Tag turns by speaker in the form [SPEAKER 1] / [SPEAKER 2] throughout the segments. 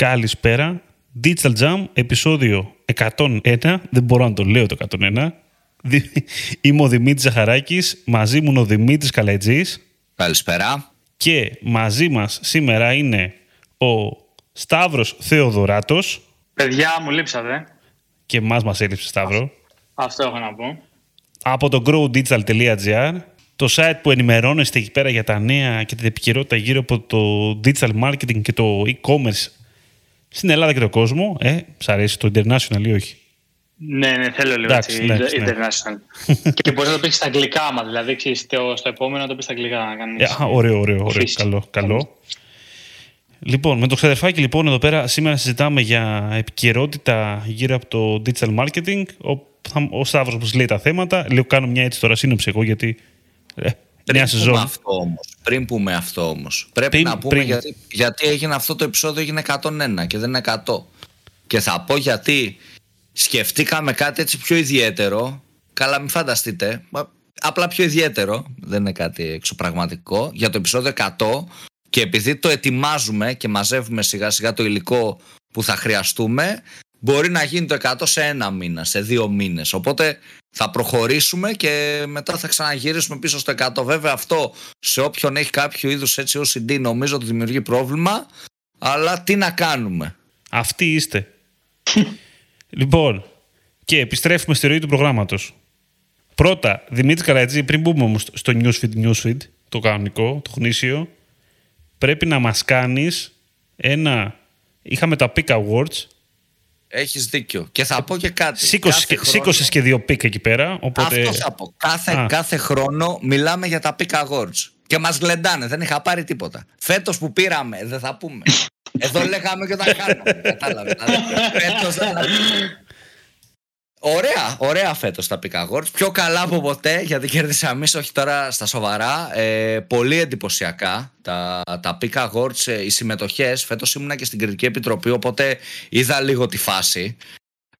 [SPEAKER 1] Καλησπέρα. Digital Jam, επεισόδιο 101. Δεν μπορώ να το λέω το 101. Είμαι ο Δημήτρης Ζαχαράκης. Μαζί μου είναι ο Δημήτρης Καλετζής.
[SPEAKER 2] Καλησπέρα.
[SPEAKER 1] Και μαζί μας σήμερα είναι ο Σταύρος Θεοδωράτος.
[SPEAKER 3] Παιδιά, μου λείψατε.
[SPEAKER 1] Και εμάς μας έλειψε Σταύρο.
[SPEAKER 3] Αυτό έχω να πω.
[SPEAKER 1] Από το growdigital.gr το site που ενημερώνεστε εκεί πέρα για τα νέα και την επικαιρότητα γύρω από το digital marketing και το e-commerce στην Ελλάδα και τον κόσμο. Ε, σ' αρέσει το international ή όχι;
[SPEAKER 3] Ναι, ναι, θέλω λίγο
[SPEAKER 1] Εντάξει,
[SPEAKER 3] έτσι,
[SPEAKER 1] εντάξει, ναι.
[SPEAKER 3] international. και μπορείς να το πεις στα αγγλικά, άμα δηλαδή ξέρεις, στο, στο επόμενο να το πεις στα αγγλικά. Να κάνεις,
[SPEAKER 1] Ε, α, ωραίο, ωραίο, ωραίο.
[SPEAKER 3] Φύση.
[SPEAKER 1] Καλό, καλό. Λοιπόν, με το ξαδερφάκι λοιπόν εδώ πέρα σήμερα συζητάμε για επικαιρότητα γύρω από το digital marketing. Ο, θα, ο Σταύρος μας λέει τα θέματα. Λέω κάνω μια έτσι τώρα σύνοψη εγώ γιατί ε, νέα
[SPEAKER 2] Πριν
[SPEAKER 1] σεζόν.
[SPEAKER 2] πούμε αυτό όμως, πριν πούμε αυτό όμως, πρέπει
[SPEAKER 1] Πριν-
[SPEAKER 2] να πούμε
[SPEAKER 1] πριν.
[SPEAKER 2] γιατί, γιατί έγινε αυτό το επεισόδιο έγινε 101 και δεν είναι 100. Και θα πω γιατί σκεφτήκαμε κάτι έτσι πιο ιδιαίτερο, καλά μην φανταστείτε, μα απλά πιο ιδιαίτερο, δεν είναι κάτι εξωπραγματικό, για το επεισόδιο 100 και επειδή το ετοιμάζουμε και μαζεύουμε σιγά σιγά το υλικό που θα χρειαστούμε, μπορεί να γίνει το 100 σε ένα μήνα, σε δύο μήνες. Οπότε θα προχωρήσουμε και μετά θα ξαναγυρίσουμε πίσω στο 100. Βέβαια αυτό σε όποιον έχει κάποιο είδους έτσι OCD νομίζω ότι δημιουργεί πρόβλημα, αλλά τι να κάνουμε;
[SPEAKER 1] Αυτοί είστε. λοιπόν, και επιστρέφουμε στη ροή του προγράμματος. Πρώτα, Δημήτρης Καρατζή, πριν μπούμε όμως στο newsfeed, newsfeed, το κανονικό, το γνήσιο, πρέπει να μας κάνεις ένα... Είχαμε τα Pick Awards,
[SPEAKER 2] Έχεις δίκιο. Και θα πω και κάτι.
[SPEAKER 1] σήκωσες
[SPEAKER 2] Κάθε
[SPEAKER 1] και,
[SPEAKER 2] χρόνο-
[SPEAKER 1] σήκωσες και δύο pick εκεί πέρα, οπότε...
[SPEAKER 2] Αυτό θα πω. Κάθε,
[SPEAKER 1] Α.
[SPEAKER 2] κάθε χρόνο μιλάμε για τα Pick Awards. Και μας γλεντάνε, δεν είχα πάρει τίποτα. Φέτος που πήραμε, δεν θα πούμε. Εδώ λέγαμε και τα κάναμε. Κατάλαβες. Δηλαδή, φέτος δεν θα πούμε. Ωραία, ωραία φέτος τα Pick Awards. Πιο καλά από ποτέ, γιατί κέρδισαμε εμείς, όχι τώρα στα σοβαρά. Ε, πολύ εντυπωσιακά τα, τα Pick Awards, ε, οι συμμετοχές. Φέτος ήμουνα και στην Κριτική Επιτροπή, οπότε είδα λίγο τη φάση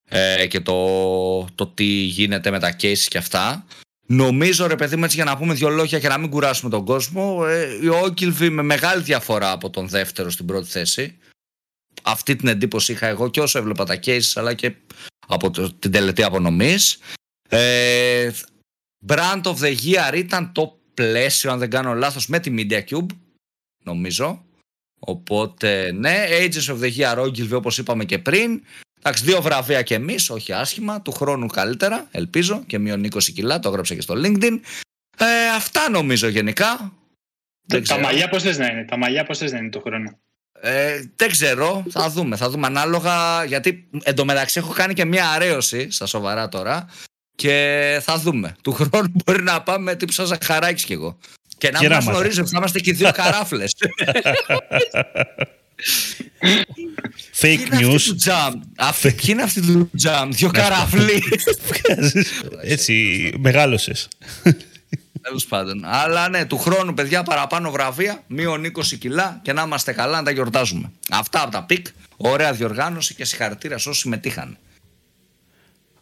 [SPEAKER 2] ε, και το, το τι γίνεται με τα cases και αυτά. Νομίζω ρε παιδί μου έτσι για να πούμε δύο λόγια και να μην κουράσουμε τον κόσμο ε, η Ogilvy με μεγάλη διαφορά από τον δεύτερο στην πρώτη θέση αυτή την εντύπωση είχα εγώ και όσο έβλεπα τα cases αλλά και από το- την τελετή απονομής ε, Brand of the Year ήταν το πλαίσιο αν δεν κάνω λάθος με τη Media Cube νομίζω οπότε ναι Ages of the Year Ogilvy όπως είπαμε και πριν Εντάξει, δύο βραβεία και εμείς, όχι άσχημα, του χρόνου καλύτερα, ελπίζω, και μείον 20 κιλά, το έγραψα και στο LinkedIn. Ε, αυτά νομίζω γενικά. Δεν
[SPEAKER 3] τα
[SPEAKER 2] ξέρω.
[SPEAKER 3] μαλλιά πώς θες να είναι, τα μαλλιά πώς θες να είναι το χρόνο.
[SPEAKER 2] Ε, δεν ξέρω, θα δούμε, θα δούμε ανάλογα, γιατί εντωμεταξύ έχω κάνει και μια αρέωση, στα σοβαρά τώρα, και θα δούμε. Του χρόνου μπορεί να πάμε τύπου σαν Ζαχαράκης κι εγώ. Και να μην μας
[SPEAKER 1] Κεράματα.
[SPEAKER 2] γνωρίζουμε, θα είμαστε και οι δύο καράφλες.
[SPEAKER 1] Fake
[SPEAKER 2] Ποιοι είναι
[SPEAKER 1] news.
[SPEAKER 2] αυτοί του jam, Αυτοί- ποιοι είναι αυτοί του jam, δύο καράφλοι.
[SPEAKER 1] Έτσι, μεγάλωσες.
[SPEAKER 2] Τέλος πάντων. Αλλά ναι, του χρόνου, παιδιά, παραπάνω βραβεία, μείον 20 κιλά και να είμαστε καλά να τα γιορτάζουμε. Αυτά από τα Peak. Ωραία διοργάνωση και συγχαρητήρια σε όσοι συμμετείχαν.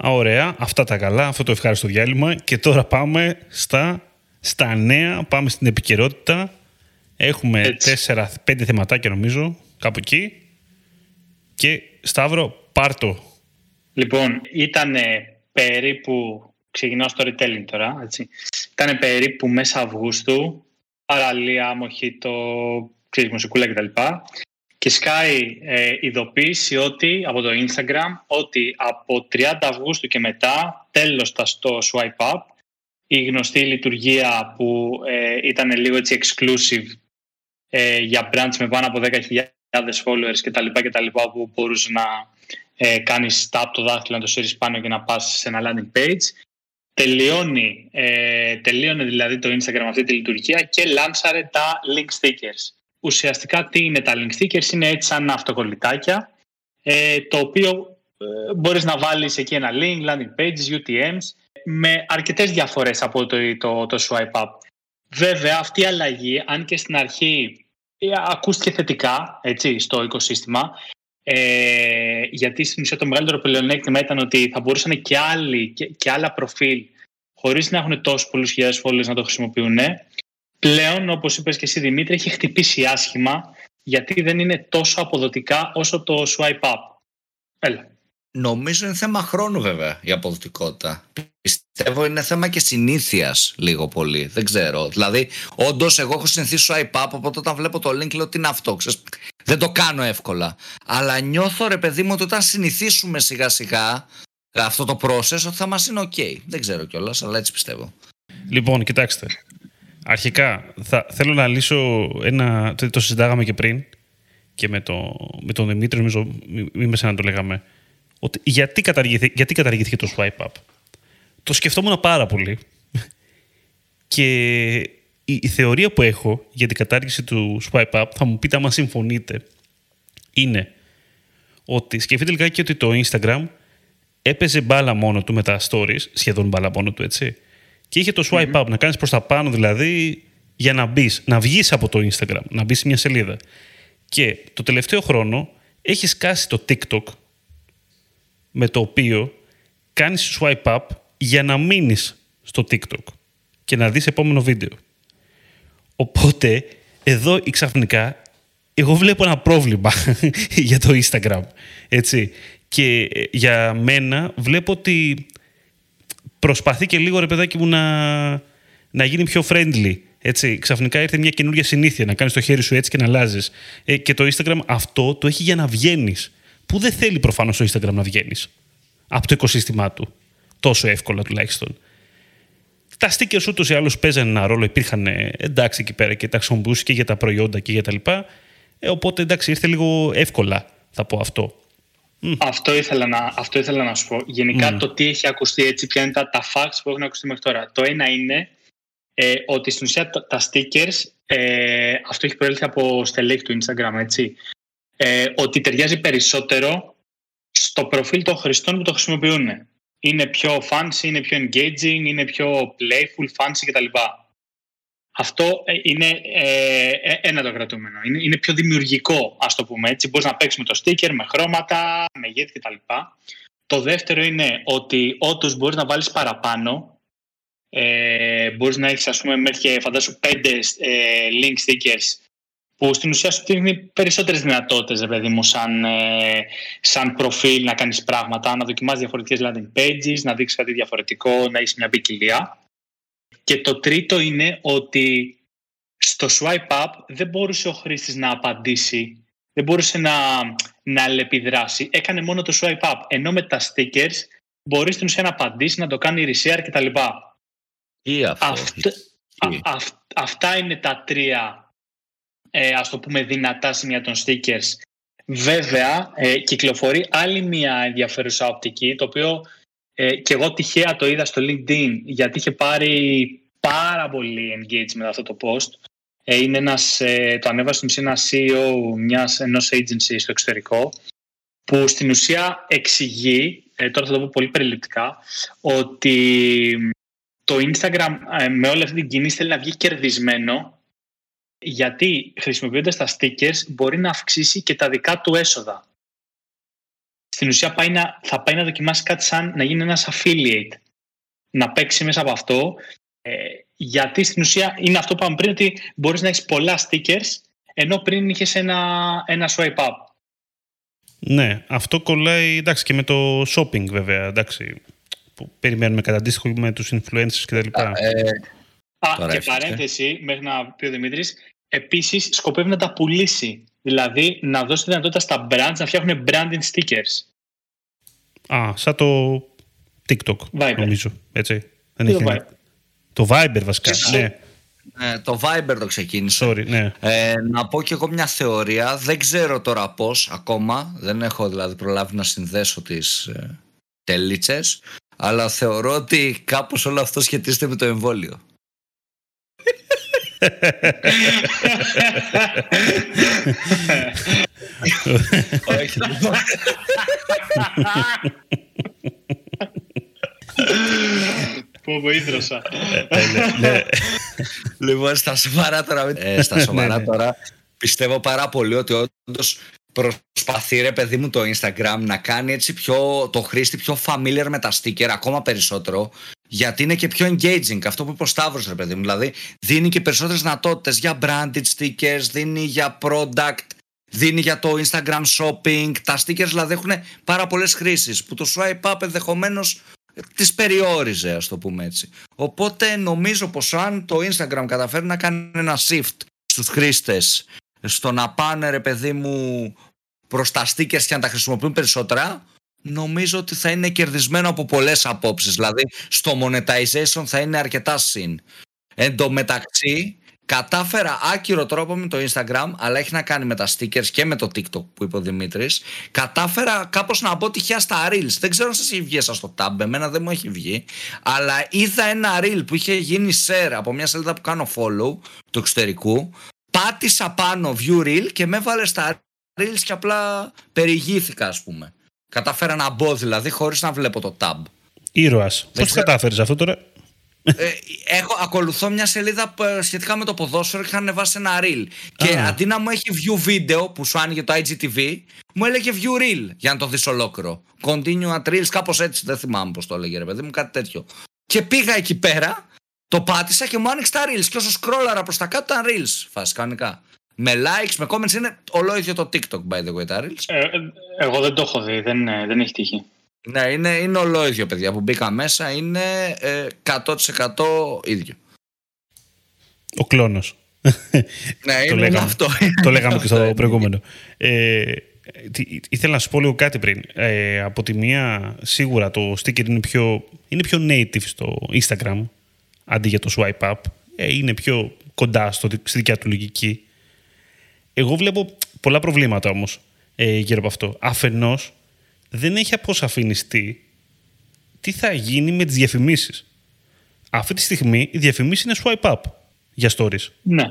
[SPEAKER 1] Α, ωραία. Αυτά τα καλά. Αυτό το ευχάριστο διάλειμμα. Και τώρα πάμε στα, στα νέα. Πάμε στην επικαιρότητα. Έχουμε
[SPEAKER 3] Έτσι.
[SPEAKER 1] τέσσερα, πέντε θεματάκια νομίζω. Κάπου εκεί. Και Σταύρο, πάρτο.
[SPEAKER 3] Λοιπόν, ήταν περίπου. Ξεκινάω storytelling τώρα. Έτσι. Ήταν περίπου μέσα Αυγούστου. Παραλία, μοχίτο, ξέρεις, μουσικούλα κτλ. Και σκάει ε, ειδοποίηση ότι, από το Instagram ότι από 30 Αυγούστου και μετά, τέλος τα στο swipe up, η γνωστή λειτουργία που ε, ήταν λίγο έτσι exclusive ε, για brands με πάνω από 10.000 followers κτλ. κτλ που μπορούσες να ε, κάνεις tap το δάχτυλο, να το σύρεις πάνω και να πας σε ένα landing page. Τελειώνει, ε, τελείωνε δηλαδή το Instagram αυτή τη λειτουργία και λάνσαρε τα link stickers. Ουσιαστικά τι είναι τα link stickers, είναι έτσι σαν αυτοκολλητάκια ε, το οποίο ε, μπορείς να βάλεις εκεί ένα link, landing pages, UTMs με αρκετές διαφορές από το, το, το swipe up. Βέβαια αυτή η αλλαγή, αν και στην αρχή ε, ακούστηκε θετικά έτσι, στο οικοσύστημα, ε, γιατί στην ουσία το μεγαλύτερο πλεονέκτημα ήταν ότι θα μπορούσαν και, άλλοι, και, και άλλα προφίλ χωρίς να έχουν τόσους πολλούς χιλιάδες followers να το χρησιμοποιούν. Πλέον, όπως είπες και εσύ Δημήτρη, έχει χτυπήσει άσχημα γιατί δεν είναι τόσο αποδοτικά όσο το swipe up. Έλα.
[SPEAKER 2] Νομίζω είναι θέμα χρόνου βέβαια η αποδοτικότητα. Πιστεύω είναι θέμα και συνήθειας λίγο πολύ. Δεν ξέρω. Δηλαδή, όντως, εγώ έχω συνηθίσει swipe up, οπότε όταν βλέπω το link λέω τι είναι αυτό. Ξέρεις, δεν το κάνω εύκολα. Αλλά νιώθω ρε παιδί μου ότι όταν συνηθίσουμε σιγά σιγά αυτό το process ότι θα μας είναι ok. Δεν ξέρω κιόλας, αλλά έτσι πιστεύω.
[SPEAKER 1] Λοιπόν, κοιτάξτε. Αρχικά, θα, θέλω να λύσω ένα. Το συζητάγαμε και πριν και με, το, με τον Δημήτρη, νομίζω, μην με να το λέγαμε. Ότι γιατί, καταργήθηκε, γιατί καταργήθηκε το swipe up; Το σκεφτόμουν πάρα πολύ. Και η, η, θεωρία που έχω για την κατάργηση του swipe up, θα μου πείτε άμα συμφωνείτε, είναι ότι σκεφτείτε λιγάκι ότι το Instagram έπαιζε μπάλα μόνο του με τα stories, σχεδόν μπάλα μόνο του, έτσι. Και είχε το swipe up, να κάνεις προς τα πάνω δηλαδή για να μπεις, να βγεις από το Instagram, να μπεις σε μια σελίδα. Και το τελευταίο χρόνο έχει σκάσει το TikTok με το οποίο κάνεις swipe up για να μείνεις στο TikTok και να δεις επόμενο βίντεο. Οπότε, εδώ ξαφνικά, εγώ βλέπω ένα πρόβλημα για το Instagram. Έτσι. Και ε, για μένα βλέπω ότι προσπαθεί και λίγο ρε παιδάκι μου να, να γίνει πιο friendly. Έτσι, ξαφνικά ήρθε μια καινούργια συνήθεια να κάνεις το χέρι σου έτσι και να αλλάζεις. Ε, και το Instagram αυτό το έχει για να βγαίνεις. Που δεν θέλει προφανώς το Instagram να βγαίνεις από το οικοσύστημά του. Τόσο εύκολα τουλάχιστον. Τα stickers ούτως ή άλλως παίζανε ένα ρόλο, υπήρχαν ε, εντάξει εκεί πέρα και τα χρησιμοποιούσε και για τα προϊόντα και για τα λοιπά. Ε, οπότε εντάξει, ήρθε λίγο εύκολα, θα πω αυτό.
[SPEAKER 3] Αυτό, ήθελα να, αυτό ήθελα να σου πω. Γενικά το τι έχει ακουστεί έτσι, ποια είναι τα, τα facts που έχουν ακουστεί μέχρι τώρα. Το ένα είναι ε, ότι στην ουσία τα, stickers, ε, αυτό έχει προέλθει από στελέχη του Instagram, έτσι, ε, ότι ταιριάζει περισσότερο στο προφίλ των χρηστών που το χρησιμοποιούν. Είναι πιο fancy, είναι πιο engaging, είναι πιο playful, fancy κτλ. Αυτό ε, είναι ε, ε, ένα το κρατούμενο. Είναι, είναι πιο δημιουργικό, ας το πούμε έτσι. Μπορείς να παίξεις με το sticker, με χρώματα, με γέτη κτλ. Το δεύτερο είναι ότι όντως μπορείς να βάλεις παραπάνω. Ε, μπορείς να έχεις, ας πούμε, μέχρι και φαντάσου πέντε ε, link stickers που στην ουσία σου δίνει περισσότερες δυνατότητες, παιδί μου, σαν, ε, σαν προφίλ να κάνεις πράγματα, να δοκιμάσεις διαφορετικές landing pages, να δείξεις κάτι διαφορετικό, να έχεις μια ποικιλία. Και το τρίτο είναι ότι στο swipe up δεν μπορούσε ο χρήστης να απαντήσει, δεν μπορούσε να, να αλληλεπιδράσει. Έκανε μόνο το swipe up. Ενώ με τα stickers μπορείς στην ουσία να απαντήσεις, να το κάνει reshare κτλ.
[SPEAKER 2] Ή αυτό.
[SPEAKER 3] αυτά είναι τα τρία, ε, ας το πούμε, δυνατά σημεία των stickers. Βέβαια, ε, κυκλοφορεί άλλη μια ενδιαφέρουσα οπτική, το οποίο ε, και εγώ τυχαία το είδα στο LinkedIn γιατί είχε πάρει πάρα πολύ engagement αυτό το post. Ε, είναι ένας, ε, το ανέβασε ένα CEO μιας, ενός agency στο εξωτερικό που στην ουσία εξηγεί, ε, τώρα θα το πω πολύ περιληπτικά, ότι το Instagram ε, με όλη αυτή την κίνηση θέλει να βγει κερδισμένο γιατί χρησιμοποιώντας τα stickers μπορεί να αυξήσει και τα δικά του έσοδα στην ουσία πάει να, θα πάει να δοκιμάσει κάτι σαν να γίνει ένας affiliate. Να παίξει μέσα από αυτό. Ε, γιατί στην ουσία είναι αυτό που είπαμε πριν ότι μπορείς να έχεις πολλά stickers ενώ πριν είχες ένα, ένα swipe up.
[SPEAKER 1] Ναι, αυτό κολλάει εντάξει, και με το shopping βέβαια. Εντάξει, που περιμένουμε κατά αντίστοιχο με τους influencers κτλ.
[SPEAKER 3] Ε, Α, και παρένθεση, μέχρι να πει ο Δημήτρης, επίσης σκοπεύει να τα πουλήσει. Δηλαδή να δώσει τη δυνατότητα στα brands να φτιάχνουν branding stickers.
[SPEAKER 1] Α, σαν το TikTok,
[SPEAKER 3] Viber.
[SPEAKER 1] νομίζω. Έτσι. Δεν έχει... Viber; Το Viber βασικά, ναι.
[SPEAKER 2] Ε, το Viber το ξεκίνησε.
[SPEAKER 1] Sorry, ναι.
[SPEAKER 2] ε, να πω και εγώ μια θεωρία. Δεν ξέρω τώρα πώς ακόμα. Δεν έχω δηλαδή προλάβει να συνδέσω τις ε, τελίτσες. Αλλά θεωρώ ότι κάπως όλο αυτό σχετίζεται με το εμβόλιο. Όχι.
[SPEAKER 3] Πω πω ίδρωσα.
[SPEAKER 2] Λοιπόν, στα σοβαρά τώρα, ε, στα σοβαρά τώρα, πιστεύω πάρα πολύ ότι όντως προσπαθεί ρε παιδί μου το Instagram να κάνει έτσι πιο, το χρήστη πιο familiar με τα sticker ακόμα περισσότερο Γιατί είναι και πιο engaging. Αυτό που είπε ο Σταύρος, ρε παιδί μου. Δηλαδή, δίνει και περισσότερες δυνατότητες για branded stickers, δίνει για product, δίνει για το Instagram shopping. Τα stickers δηλαδή έχουν πάρα πολλές χρήσεις που το swipe up ενδεχομένως τις περιόριζε, ας το πούμε έτσι. Οπότε νομίζω πως αν το Instagram καταφέρει να κάνει ένα shift στους χρήστες στο να πάνε ρε παιδί μου προς τα stickers και να τα χρησιμοποιούν περισσότερα, νομίζω ότι θα είναι κερδισμένο από πολλές απόψεις. Δηλαδή, στο monetization θα είναι αρκετά συν. Εν τω μεταξύ, κατάφερα άκυρο τρόπο με το Instagram, αλλά έχει να κάνει με τα stickers και με το TikTok που είπε ο Δημήτρης. Κατάφερα κάπως να μπω τυχαία στα Reels. Δεν ξέρω αν σας έχει βγει στο tab, εμένα δεν μου έχει βγει. Αλλά είδα ένα Reel που είχε γίνει share από μια σελίδα που κάνω follow του εξωτερικού. Πάτησα πάνω view reel και με έβαλε στα reels και απλά περιηγήθηκα, ας πούμε. Κατάφερα να μπω δηλαδή χωρίς να βλέπω το tab.
[SPEAKER 1] Ήρωας. Πώς το κατάφερες αυτό τώρα;
[SPEAKER 2] Ε, έχω, ακολουθώ μια σελίδα ε, σχετικά με το ποδόσφαιρο και είχα ανεβάσει ένα reel. Και αντί να μου έχει view video που σου άνοιγε το IGTV, μου έλεγε view reel για να το δεις ολόκληρο. Continue at reels, κάπως έτσι, δεν θυμάμαι πώς το έλεγε ρε παιδί μου, κάτι τέτοιο. Και πήγα εκεί πέρα, το πάτησα και μου άνοιξε τα reels. Και όσο σκρόλαρα προς τα κάτω ήταν reels, φασικά με likes, με comments. Είναι ολόιδιο το TikTok, by the way, τα Reels.
[SPEAKER 3] Ε, εγώ δεν το έχω δει, δεν, ε, δεν έχει τύχει.
[SPEAKER 2] Ναι, είναι, είναι ολόιδιο, παιδιά, που μπήκα μέσα. Είναι ε, 100% ίδιο.
[SPEAKER 1] Ο κλόνος.
[SPEAKER 2] ναι, είναι, το λέγαμε, αυτό.
[SPEAKER 1] το λέγαμε και στο προηγούμενο. Ε, ήθελα να σου πω λίγο κάτι πριν. Ε, από τη μία, σίγουρα το sticker είναι πιο, είναι πιο native στο Instagram, αντί για το swipe up. Ε, είναι πιο κοντά στο, στη δικιά του λογική. Εγώ βλέπω πολλά προβλήματα όμως ε, γύρω από αυτό. Αφενός, δεν έχει αποσαφινιστεί τι θα γίνει με τις διαφημίσεις. Αυτή τη στιγμή η διαφημίσεις είναι swipe up για stories.
[SPEAKER 3] Ναι,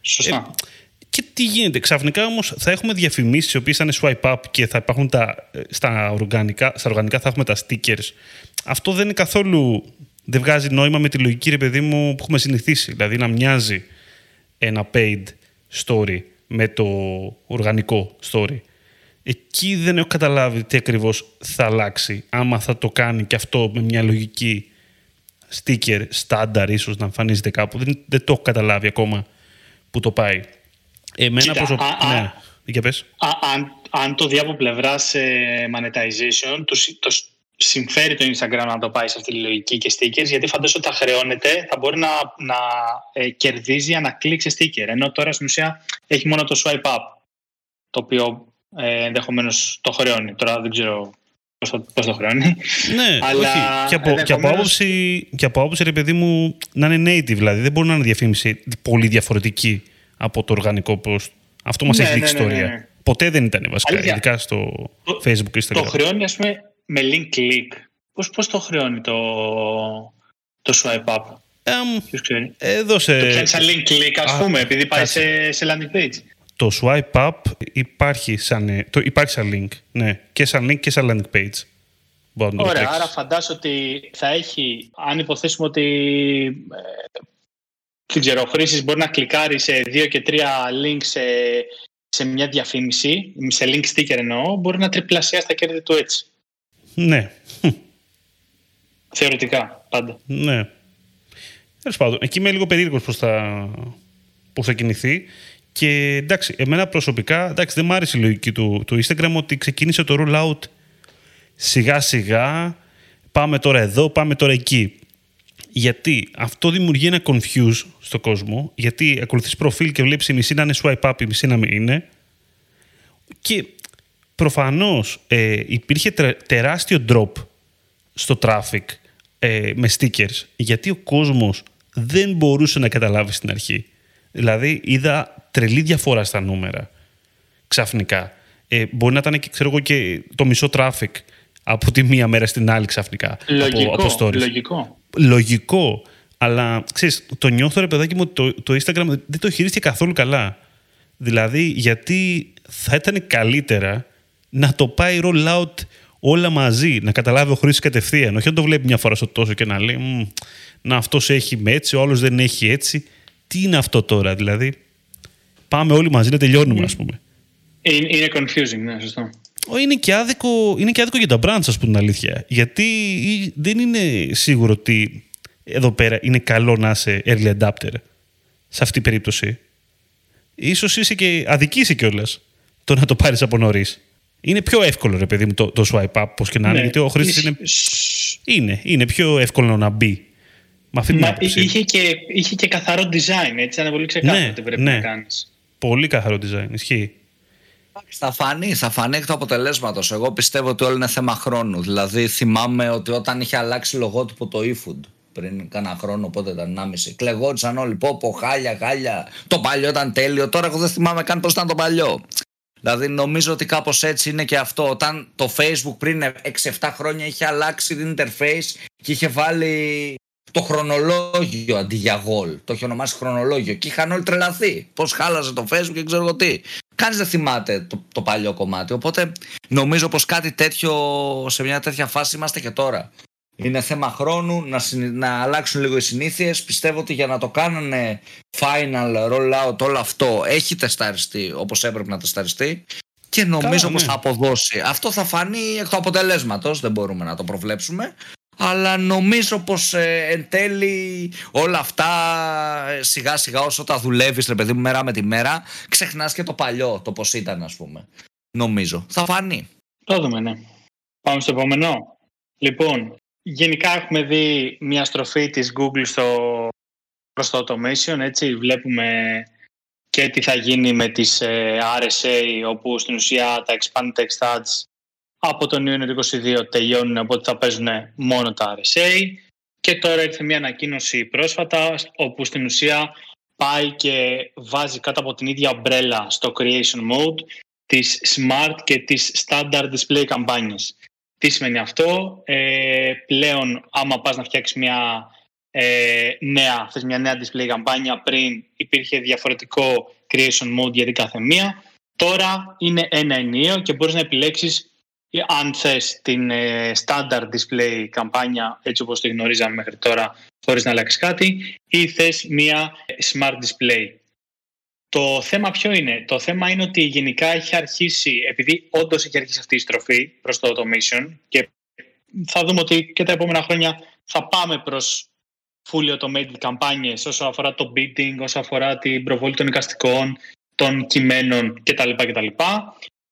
[SPEAKER 3] σωστά. Ε,
[SPEAKER 1] και τι γίνεται, ξαφνικά όμως θα έχουμε διαφημίσεις οι οποίες θα είναι swipe up και θα υπάρχουν τα, ε, στα, οργανικά, στα οργανικά θα έχουμε τα stickers. Αυτό δεν είναι καθόλου. Δεν βγάζει νόημα με τη λογική ρε παιδί μου που έχουμε συνηθίσει. Δηλαδή να μοιάζει ένα paid story με το οργανικό story. Εκεί δεν έχω καταλάβει τι ακριβώς θα αλλάξει. Άμα θα το κάνει και αυτό με μια λογική sticker στάνταρ ίσως να εμφανίζεται κάπου. Δεν, δεν το έχω καταλάβει ακόμα που το πάει. Εμένα προσωπικά... Ναι, για πες.
[SPEAKER 3] αν, αν το δει από πλευράς monetization, το, το, συμφέρει το Instagram να το πάει σε αυτή τη λογική και stickers, γιατί φαντάζομαι ότι θα χρεώνεται, θα μπορεί να, να ε, κερδίζει ένα κλικ σε sticker. Ενώ τώρα στην ουσία έχει μόνο το swipe up, το οποίο ε, ενδεχομένως το χρεώνει. Τώρα δεν ξέρω πώς το, πώς το χρεώνει.
[SPEAKER 1] Ναι, Αλλά όχι. Και, από, και, από άποψη, και από άποψη, ρε παιδί μου, να είναι native, δηλαδή δεν μπορεί να είναι διαφήμιση πολύ διαφορετική από το οργανικό post. Αυτό μας ναι, έχει δείξει ναι, ναι, ιστορία. Ναι, Ποτέ δεν ήταν βασικά, Αλήθεια. ειδικά στο το, Facebook και Instagram.
[SPEAKER 3] Το χρεώνει, ας πούμε, με link click. Πώς, πώς το χρεώνει το, το swipe up; Um, Ποιος ξέρει;
[SPEAKER 1] Εδώ σε...
[SPEAKER 3] Το πιάνει σαν link click ας πούμε επειδή πάει σε, σε landing page.
[SPEAKER 1] Το swipe up υπάρχει σαν, το, υπάρχει σαν link. Ναι. Και σαν link και σαν landing page.
[SPEAKER 3] Ωραία, άρα φαντάζομαι ότι θα έχει, αν υποθέσουμε ότι ε, δεν ξέρω, ο μπορεί να κλικάρει σε δύο και τρία links σε, σε μια διαφήμιση, σε link sticker εννοώ, μπορεί να τριπλασιάσει τα κέρδη του έτσι.
[SPEAKER 1] Ναι.
[SPEAKER 3] Θεωρητικά, πάντα.
[SPEAKER 1] Ναι. Τέλος πάντων, εκεί είμαι λίγο περίεργος πώ θα, πώς θα κινηθεί. Και εντάξει, εμένα προσωπικά εντάξει, δεν μου άρεσε η λογική του, του Instagram ότι ξεκίνησε το rollout σιγά σιγά. Πάμε τώρα εδώ, πάμε τώρα εκεί. Γιατί αυτό δημιουργεί ένα confuse στο κόσμο, γιατί ακολουθείς προφίλ και βλέπεις η μισή να είναι swipe up, η μισή να μην είναι. Και προφανώς ε, υπήρχε τεράστιο drop στο traffic ε, με stickers, γιατί ο κόσμος δεν μπορούσε να καταλάβει στην αρχή. Δηλαδή, είδα τρελή διαφορά στα νούμερα ξαφνικά. Ε, μπορεί να ήταν και, ξέρω εγώ, και το μισό traffic από τη μία μέρα στην άλλη ξαφνικά.
[SPEAKER 3] Λογικό,
[SPEAKER 1] από,
[SPEAKER 3] από λογικό.
[SPEAKER 1] Λογικό. Αλλά, ξέρεις, το νιώθω, ρε παιδάκι μου, το, το Instagram δεν το χειρίστηκε καθόλου καλά. Δηλαδή, γιατί θα ήταν καλύτερα να το πάει roll out όλα μαζί, να καταλάβει ο χρήστη κατευθείαν. Όχι να το βλέπει μια φορά στο τόσο και να λέει Να αυτός έχει με έτσι, ο άλλος δεν έχει έτσι. Τι είναι αυτό τώρα, δηλαδή; Πάμε όλοι μαζί να τελειώνουμε, ας πούμε.
[SPEAKER 3] Είναι, confusing, ναι, σωστό.
[SPEAKER 1] είναι και, άδικο, είναι και άδικο για τα brands, ας πούμε την αλήθεια. Γιατί δεν είναι σίγουρο ότι εδώ πέρα είναι καλό να είσαι early adapter σε αυτή την περίπτωση. Ίσως είσαι και αδικήσει κιόλας το να το πάρεις από νωρίς. Είναι πιο εύκολο, ρε παιδί μου, το, το swipe up, πώς και να είναι, ναι. γιατί ο χρήστης είναι, είναι, είναι πιο εύκολο να μπει. Με αυτή την Μα,
[SPEAKER 3] είχε, και, είχε και καθαρό design, έτσι, είναι πολύ ξεκάθαρο ναι, τι πρέπει ναι. να κάνεις.
[SPEAKER 1] Πολύ καθαρό design, ισχύει.
[SPEAKER 2] Θα φανεί, θα φανεί εκ του αποτελέσματος. Εγώ πιστεύω ότι όλο είναι θέμα χρόνου. Δηλαδή, θυμάμαι ότι όταν είχε αλλάξει λογότυπο το eFood πριν κάνα χρόνο, πότε ήταν 1,5. Κλεγόντουσαν όλοι. Πω, πω, χάλια, χάλια. Το παλιό ήταν τέλειο. Τώρα εγώ δεν θυμάμαι καν πώς ήταν το παλιό. Δηλαδή νομίζω ότι κάπως έτσι είναι και αυτό. Όταν το Facebook πριν 6-7 χρόνια είχε αλλάξει την interface και είχε βάλει το χρονολόγιο αντί για γολ. Το είχε ονομάσει χρονολόγιο και είχαν όλοι τρελαθεί. Πώς χάλαζε το Facebook και ξέρω εγώ τι. Κανείς δεν θυμάται το, το παλιό κομμάτι. Οπότε νομίζω πως κάτι τέτοιο σε μια τέτοια φάση είμαστε και τώρα. Είναι θέμα χρόνου να, να αλλάξουν λίγο οι συνήθειες. Πιστεύω ότι για να το κάνουν final rollout όλο αυτό έχει τεσταριστεί όπως έπρεπε να τεσταριστεί και νομίζω πως ναι. θα αποδώσει. Αυτό θα φανεί εκ του αποτελέσματος, δεν μπορούμε να το προβλέψουμε. Αλλά νομίζω πως ε, εν τέλει όλα αυτά ε, σιγά σιγά όσο τα δουλεύεις ρε παιδί μου μέρα με τη μέρα ξεχνάς και το παλιό, το πως ήταν ας πούμε. Νομίζω. Θα φανεί.
[SPEAKER 3] Το δούμε ναι. Πάμε στο επόμενο. Λοιπόν, Γενικά έχουμε δει μια στροφή της Google στο, προς το automation, έτσι. Βλέπουμε και τι θα γίνει με τις ε, RSA, όπου στην ουσία τα Expand Text Ads από τον Ιούνιο 22 τελειώνουν, οπότε θα παίζουν μόνο τα RSA. Και τώρα ήρθε μια ανακοίνωση πρόσφατα, όπου στην ουσία πάει και βάζει κάτω από την ίδια ομπρέλα στο Creation Mode τις Smart και τις Standard Display καμπάνιες. Τι σημαίνει αυτό; Ε, πλέον, άμα πας να φτιάξεις μια ε, νέα, θες μια νέα display καμπάνια, πριν υπήρχε διαφορετικό creation mode για την κάθε μία. Τώρα είναι ένα ενίο και μπορείς να επιλέξεις αν θες την ε, standard display καμπάνια έτσι όπως τη γνωρίζαμε μέχρι τώρα χωρίς να αλλάξει κάτι ή θες μια smart display. Το θέμα ποιο είναι; Το θέμα είναι ότι γενικά έχει αρχίσει, επειδή όντως έχει αρχίσει αυτή η στροφή προς το automation και θα δούμε ότι και τα επόμενα χρόνια θα πάμε προς fully automated καμπάνιες όσο αφορά το bidding, όσο αφορά την προβολή των εικαστικών, των κειμένων κτλ. κτλ.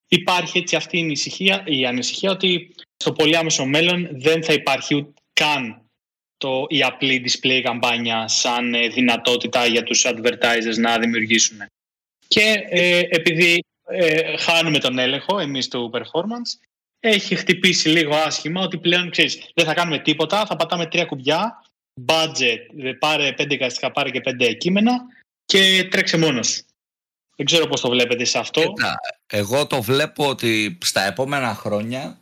[SPEAKER 3] Υπάρχει έτσι αυτή η ανησυχία, η ανησυχία ότι στο πολύ άμεσο μέλλον δεν θα υπάρχει καν το, η απλή display καμπάνια σαν ε, δυνατότητα για τους advertisers να δημιουργήσουν. Και ε, επειδή ε, χάνουμε τον έλεγχο εμείς του performance, έχει χτυπήσει λίγο άσχημα ότι πλέον, ξέρεις, δεν θα κάνουμε τίποτα, θα πατάμε τρία κουμπιά, budget, πάρε πέντε εικαστικά, πάρε και πέντε κείμενα και τρέξε μόνος. Δεν ξέρω πώς το βλέπετε σε αυτό.
[SPEAKER 2] εγώ το βλέπω ότι στα επόμενα χρόνια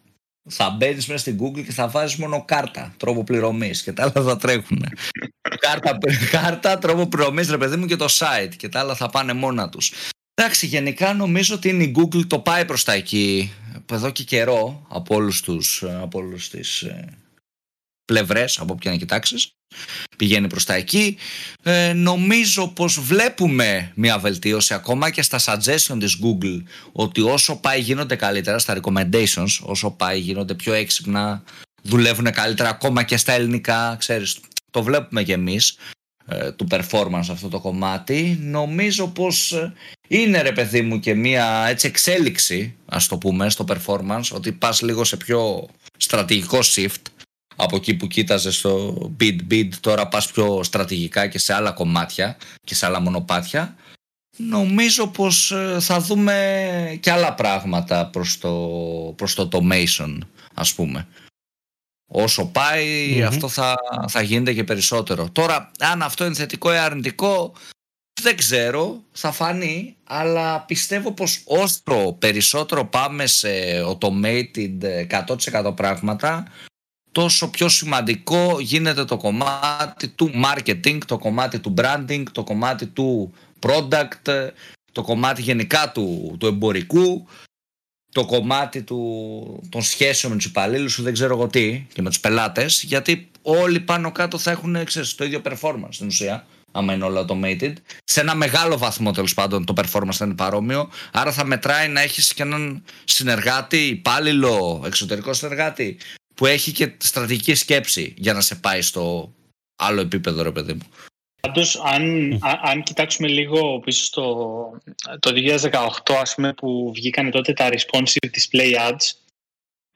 [SPEAKER 2] θα μπαίνεις μέσα στην Google και θα βάζεις μόνο κάρτα, τρόπο πληρωμής και τα άλλα θα τρέχουν. κάρτα, κάρτα, τρόπο πληρωμής, ρε παιδί μου και το site και τα άλλα θα πάνε μόνα τους. Εντάξει, γενικά νομίζω ότι είναι η Google το πάει προς τα εκεί εδώ και καιρό από όλους τους από όλους τις ε, πλευρές, από όποια να κοιτάξεις. Πηγαίνει προς τα εκεί. Ε, νομίζω πως βλέπουμε μια βελτίωση ακόμα και στα suggestion της Google ότι όσο πάει γίνονται καλύτερα στα recommendations, όσο πάει γίνονται πιο έξυπνα, δουλεύουν καλύτερα ακόμα και στα ελληνικά, ξέρεις, το βλέπουμε και εμείς ε, του performance αυτό το κομμάτι. Νομίζω πως ε, είναι ρε παιδί μου και μια έτσι εξέλιξη, ας το πούμε, στο performance, ότι πας λίγο σε πιο στρατηγικό shift από εκεί που κοίταζες στο bid bid τώρα πας πιο στρατηγικά και σε άλλα κομμάτια και σε άλλα μονοπάτια. Νομίζω πως ε, θα δούμε και άλλα πράγματα προς το, προς το automation ας πούμε. Όσο αυτό θα, θα γίνεται και περισσότερο. Τώρα αν αυτό είναι θετικό ή αρνητικό δεν ξέρω, θα φανεί, αλλά πιστεύω πως όσο περισσότερο πάμε σε automated 100% πράγματα, τόσο πιο σημαντικό γίνεται το κομμάτι του marketing, το κομμάτι του branding, το κομμάτι του product, το κομμάτι γενικά του, του εμπορικού, το κομμάτι του, των σχέσεων με τους υπαλλήλους δεν ξέρω εγώ τι και με τους πελάτες γιατί όλοι πάνω κάτω θα έχουν ξέρεις, το ίδιο performance στην ουσία άμα είναι όλο automated. Σε ένα μεγάλο βαθμό τέλος πάντων το performance θα είναι παρόμοιο. Άρα θα μετράει να έχεις και έναν συνεργάτη, υπάλληλο, εξωτερικό συνεργάτη, που έχει και στρατηγική σκέψη για να σε πάει στο άλλο επίπεδο, ρε παιδί μου.
[SPEAKER 3] Πάντως, αν, αν κοιτάξουμε λίγο πίσω στο το 2018, ας πούμε, που βγήκαν τότε τα responsive display ads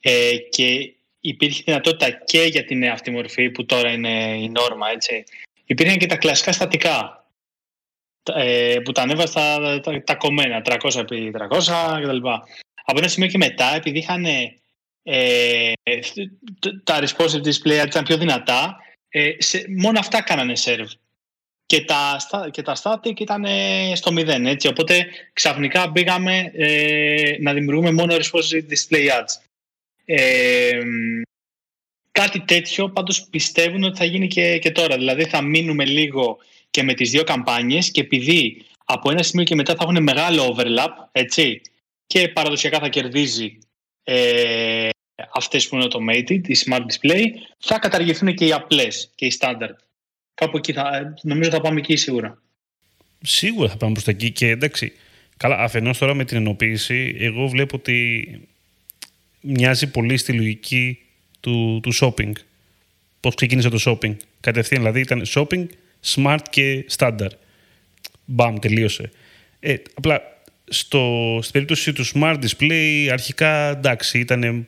[SPEAKER 3] ε, και υπήρχε δυνατότητα και για την αυτή μορφή που τώρα είναι η νόρμα, έτσι. Υπήρχαν και τα κλασικά στατικά ε, που τα ανέβαζα τα, τα, τα κομμένα, 300 επί 300 κτλ. Από ένα σημείο και μετά, επειδή είχαν ε, τα responsive display ήταν πιο δυνατά, ε, σε, μόνο αυτά κάνανε serve. Και τα, και τα static ήταν στο μηδέν, έτσι. Οπότε ξαφνικά πήγαμε ε, να δημιουργούμε μόνο responsive display ads. Ε, κάτι τέτοιο πάντως πιστεύουν ότι θα γίνει και, και τώρα. Δηλαδή θα μείνουμε λίγο και με τις δύο καμπάνιες και επειδή από ένα σημείο και μετά θα έχουν μεγάλο overlap, έτσι, και παραδοσιακά θα κερδίζει ε, αυτές που είναι automated, η smart display, θα καταργηθούν και οι απλές και οι standard. Κάπου εκεί θα, νομίζω θα πάμε εκεί σίγουρα.
[SPEAKER 1] Σίγουρα θα πάμε προς τα εκεί και εντάξει. Καλά, αφενός τώρα με την ενοποίηση, εγώ βλέπω ότι μοιάζει πολύ στη λογική του, του shopping. Πώς ξεκίνησε το shopping. Κατευθείαν δηλαδή ήταν shopping, smart και standard. Μπαμ, τελείωσε. Ε, απλά στο, στην περίπτωση του smart display αρχικά εντάξει ήταν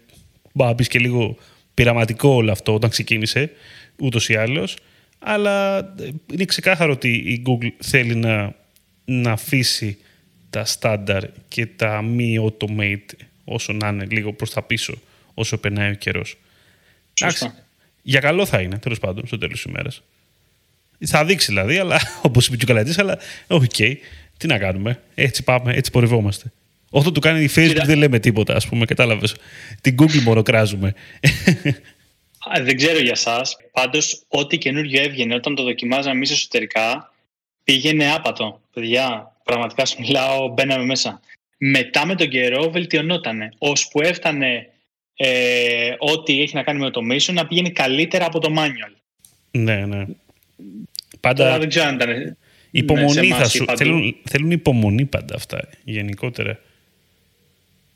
[SPEAKER 1] μπαμπής και λίγο πειραματικό όλο αυτό όταν ξεκίνησε ούτως ή άλλως αλλά ε, είναι ξεκάθαρο ότι η Google θέλει να, να αφήσει τα standard και τα μη automate όσο να είναι λίγο προς τα πίσω όσο περνάει ο καιρός. για καλό θα είναι, τέλος πάντων, στο τέλος της ημέρας. Θα δείξει δηλαδή, αλλά, όπως είπε και ο Καλατζής, αλλά OK, okay, τι να κάνουμε, έτσι πάμε, έτσι πορευόμαστε. Όσο του κάνει η Facebook δεν λέμε τίποτα, ας πούμε, κατάλαβες. Την Google μόνο κράζουμε.
[SPEAKER 3] δεν ξέρω για σας. Πάντως, ό,τι καινούριο έβγαινε όταν το δοκιμάζαμε εμείς εσωτερικά, πήγαινε άπατο. Παιδιά, πραγματικά σου μιλάω, μπαίναμε μέσα μετά με τον καιρό βελτιωνότανε. Ώσπου έφτανε ε, ό,τι έχει να κάνει με automation να πηγαίνει καλύτερα από το manual.
[SPEAKER 1] Ναι, ναι. Πάντα...
[SPEAKER 3] Τώρα δεν ξέρω αν ήταν...
[SPEAKER 1] Υπομονή θα σου... Θέλουν, θέλουν υπομονή πάντα αυτά, γενικότερα.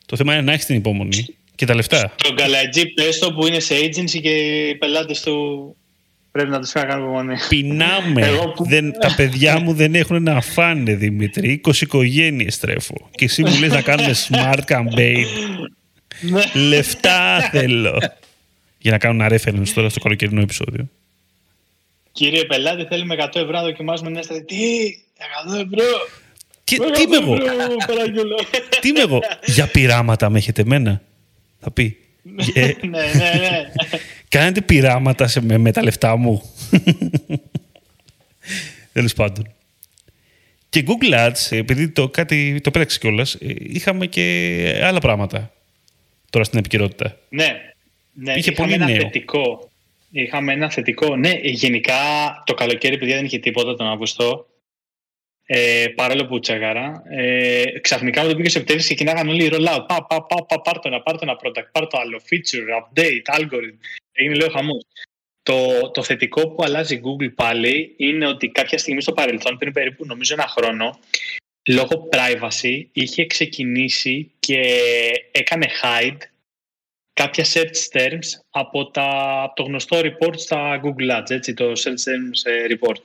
[SPEAKER 1] Το θέμα είναι να έχεις την υπομονή και τα λεφτά.
[SPEAKER 3] Τον καλατζή πες το που είναι σε agency και οι πελάτες του Πρέπει να τους φέρω κάνω υπομονή.
[SPEAKER 1] Πεινάμε. δεν, τα παιδιά μου δεν έχουν να φάνε, Δημήτρη. 20 οικογένειες τρέφω. Και εσύ μου λες να κάνουμε smart campaign. Ναι. Λεφτά θέλω. Για να κάνω ένα reference τώρα στο καλοκαιρινό επεισόδιο.
[SPEAKER 3] Κύριε πελάτη, θέλουμε 100 ευρώ να δοκιμάσουμε ένα στρατή. Τι, 100 ευρώ.
[SPEAKER 1] Και, τι είμαι εγώ; τι είμαι εγώ; Για πειράματα με έχετε εμένα; Θα πει.
[SPEAKER 3] ναι, ναι, ναι.
[SPEAKER 1] Κάνετε πειράματα σε, με, με τα λεφτά μου. Τέλος πάντων. Και Google Ads, επειδή το, κάτι, το πέταξε κιόλας, ε, είχαμε και άλλα πράγματα τώρα στην επικαιρότητα.
[SPEAKER 3] Ναι, ναι Είχε είχαμε πολύ ένα νέο. θετικό. Είχαμε ένα θετικό. Ναι, γενικά το καλοκαίρι, παιδιά, δεν είχε τίποτα τον Αύγουστο. Ε, παρόλο που τσέγαρα. Ε, ξαφνικά όταν πήγε Σεπτέμβρη ξεκινάγαν όλοι οι rollout. Πα, πα, πα, πα, πάρ' το ένα, πάρ' το ένα product, πάρ' το άλλο, feature, update, algorithm. Έγινε λίγο χαμός. Το, το θετικό που αλλάζει η Google πάλι είναι ότι κάποια στιγμή στο παρελθόν, πριν περίπου νομίζω ένα χρόνο, λόγω privacy είχε ξεκινήσει και έκανε hide κάποια search terms από, τα, από το γνωστό report στα Google Ads, έτσι, το search terms ε, report.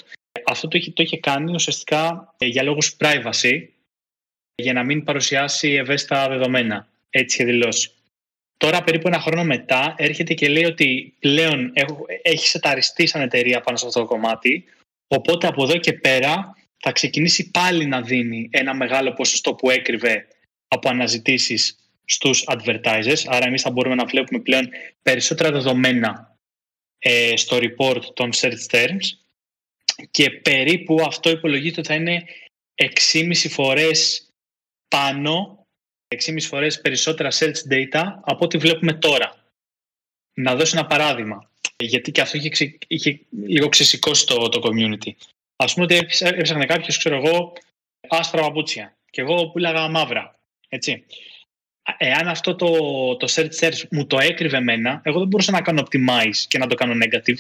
[SPEAKER 3] Αυτό το είχε, το είχε κάνει ουσιαστικά ε, για λόγους privacy, για να μην παρουσιάσει ευαίσθητα δεδομένα. Έτσι είχε δηλώσεις. Τώρα, περίπου ένα χρόνο μετά, έρχεται και λέει ότι πλέον έχει σεταριστεί σαν εταιρεία πάνω σε αυτό το κομμάτι. Οπότε από εδώ και πέρα θα ξεκινήσει πάλι να δίνει ένα μεγάλο ποσοστό που έκρυβε από αναζητήσεις στους advertisers. Άρα εμείς θα μπορούμε να βλέπουμε πλέον περισσότερα δεδομένα ε, στο report των search terms και περίπου αυτό υπολογίζεται ότι θα είναι 6,5 φορές πάνω 6,5 φορές περισσότερα search data από ό,τι βλέπουμε τώρα. Να δώσω ένα παράδειγμα, γιατί και αυτό είχε, είχε λίγο ξεσηκώσει το, το community. Ας πούμε ότι έψαχνε κάποιος, ξέρω εγώ, άστρα παπούτσια και εγώ πουλάγα μαύρα, έτσι. Εάν αυτό το, το search search μου το έκρυβε εμένα, εγώ δεν μπορούσα να κάνω optimize και να το κάνω negative.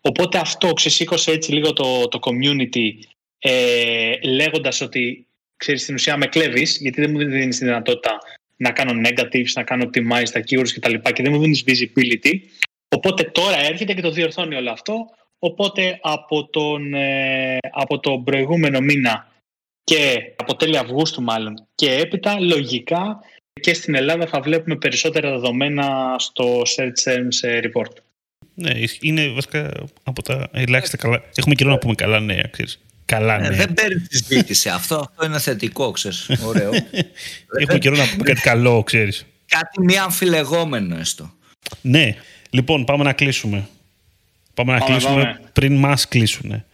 [SPEAKER 3] Οπότε αυτό ξεσήκωσε έτσι λίγο το, το community ε, λέγοντας ότι ξέρεις στην ουσία με κλέβεις γιατί δεν μου δίνεις τη δυνατότητα να κάνω negatives, να κάνω optimize τα keywords κτλ. Και, και δεν μου δίνεις visibility. Οπότε τώρα έρχεται και το διορθώνει όλο αυτό. Οπότε από τον, ε, από τον προηγούμενο μήνα και από τέλη Αυγούστου μάλλον και έπειτα λογικά και στην Ελλάδα θα βλέπουμε περισσότερα δεδομένα στο Search Terms Report.
[SPEAKER 1] Ναι, είναι βασικά από τα ελάχιστα καλά. Έχουμε καιρό να πούμε καλά νέα, ξέρεις. Καλά
[SPEAKER 2] Ε,
[SPEAKER 1] νέα.
[SPEAKER 2] δεν παίρνει συζήτηση. αυτό, αυτό είναι θετικό, ξέρεις. Ωραίο.
[SPEAKER 1] Έχουμε καιρό να πούμε κάτι καλό, ξέρεις.
[SPEAKER 2] Κάτι μη αμφιλεγόμενο έστω.
[SPEAKER 1] Ναι. Λοιπόν, πάμε να κλείσουμε. Πάμε να
[SPEAKER 3] Πάμε,
[SPEAKER 1] κλείσουμε
[SPEAKER 3] πάμε.
[SPEAKER 1] πριν μας κλείσουν.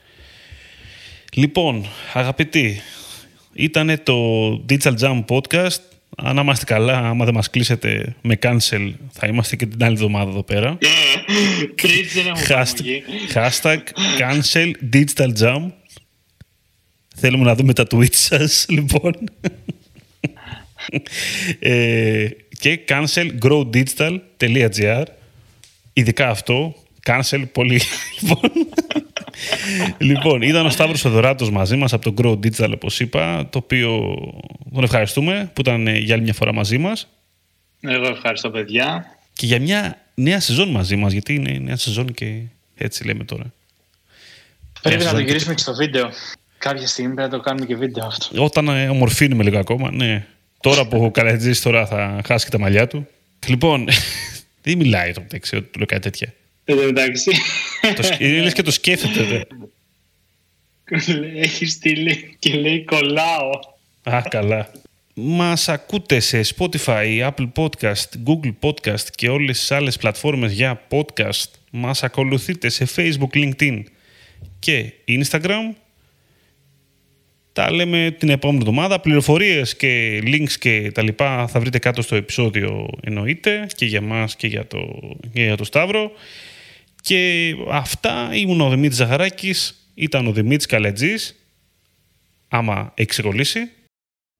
[SPEAKER 1] Λοιπόν, αγαπητοί, ήταν το Digital Jam Podcast. Αν είμαστε καλά, άμα δεν μας κλείσετε με cancel, θα είμαστε και την άλλη εβδομάδα εδώ πέρα.
[SPEAKER 3] Τρίτη δεν έχουμε
[SPEAKER 1] Hashtag, hashtag cancel digital jam. Θέλουμε να δούμε τα tweets σας, λοιπόν. ε, και cancel growdigital.gr Ειδικά αυτό. Cancel πολύ. λοιπόν, λοιπόν, ήταν ο Σταύρος Φεδωράτος μαζί μας από το Grow Digital, όπως είπα, το οποίο τον ευχαριστούμε που ήταν ε, για άλλη μια φορά μαζί μας
[SPEAKER 3] Εγώ ευχαριστώ παιδιά.
[SPEAKER 1] και για μια νέα σεζόν μαζί μας, γιατί είναι νέα σεζόν και έτσι λέμε τώρα.
[SPEAKER 3] Πρέπει
[SPEAKER 1] Νέα
[SPEAKER 3] να το
[SPEAKER 1] σεζόν και-
[SPEAKER 3] γυρίσουμε και στο βίντεο. Κάποια στιγμή πρέπει να το κάνουμε και βίντεο αυτό.
[SPEAKER 1] Όταν ε, ομορφύνουμε λίγο ακόμα, ναι. Τώρα που ο Καλατζής τώρα θα χάσει και τα μαλλιά του. Λοιπόν, δεν μιλάει το μεταξύ ότι του λέω κάτι τέτοια.
[SPEAKER 3] Εν τω μεταξύ,
[SPEAKER 1] Το, σκ- είναι λες και το σκέφτεται. δε.
[SPEAKER 3] έχει στείλει και λέει κολλάω.
[SPEAKER 1] Α, καλά. Μας ακούτε σε Spotify, Apple Podcast, Google Podcast και όλες τις άλλες πλατφόρμες για podcast. Μας ακολουθείτε σε Facebook, LinkedIn και Instagram. Τα λέμε την επόμενη εβδομάδα. Πληροφορίες και links και τα λοιπά θα βρείτε κάτω στο επεισόδιο εννοείται και για μας και για το, και για το Σταύρο. Και αυτά ήμουν ο Δημήτρης Ζαχαράκης, ήταν ο Δημήτρης Καλετζής. Άμα έχει ξεκολλήσει,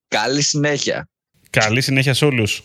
[SPEAKER 2] Καλή συνέχεια.
[SPEAKER 1] Καλή συνέχεια σε όλους.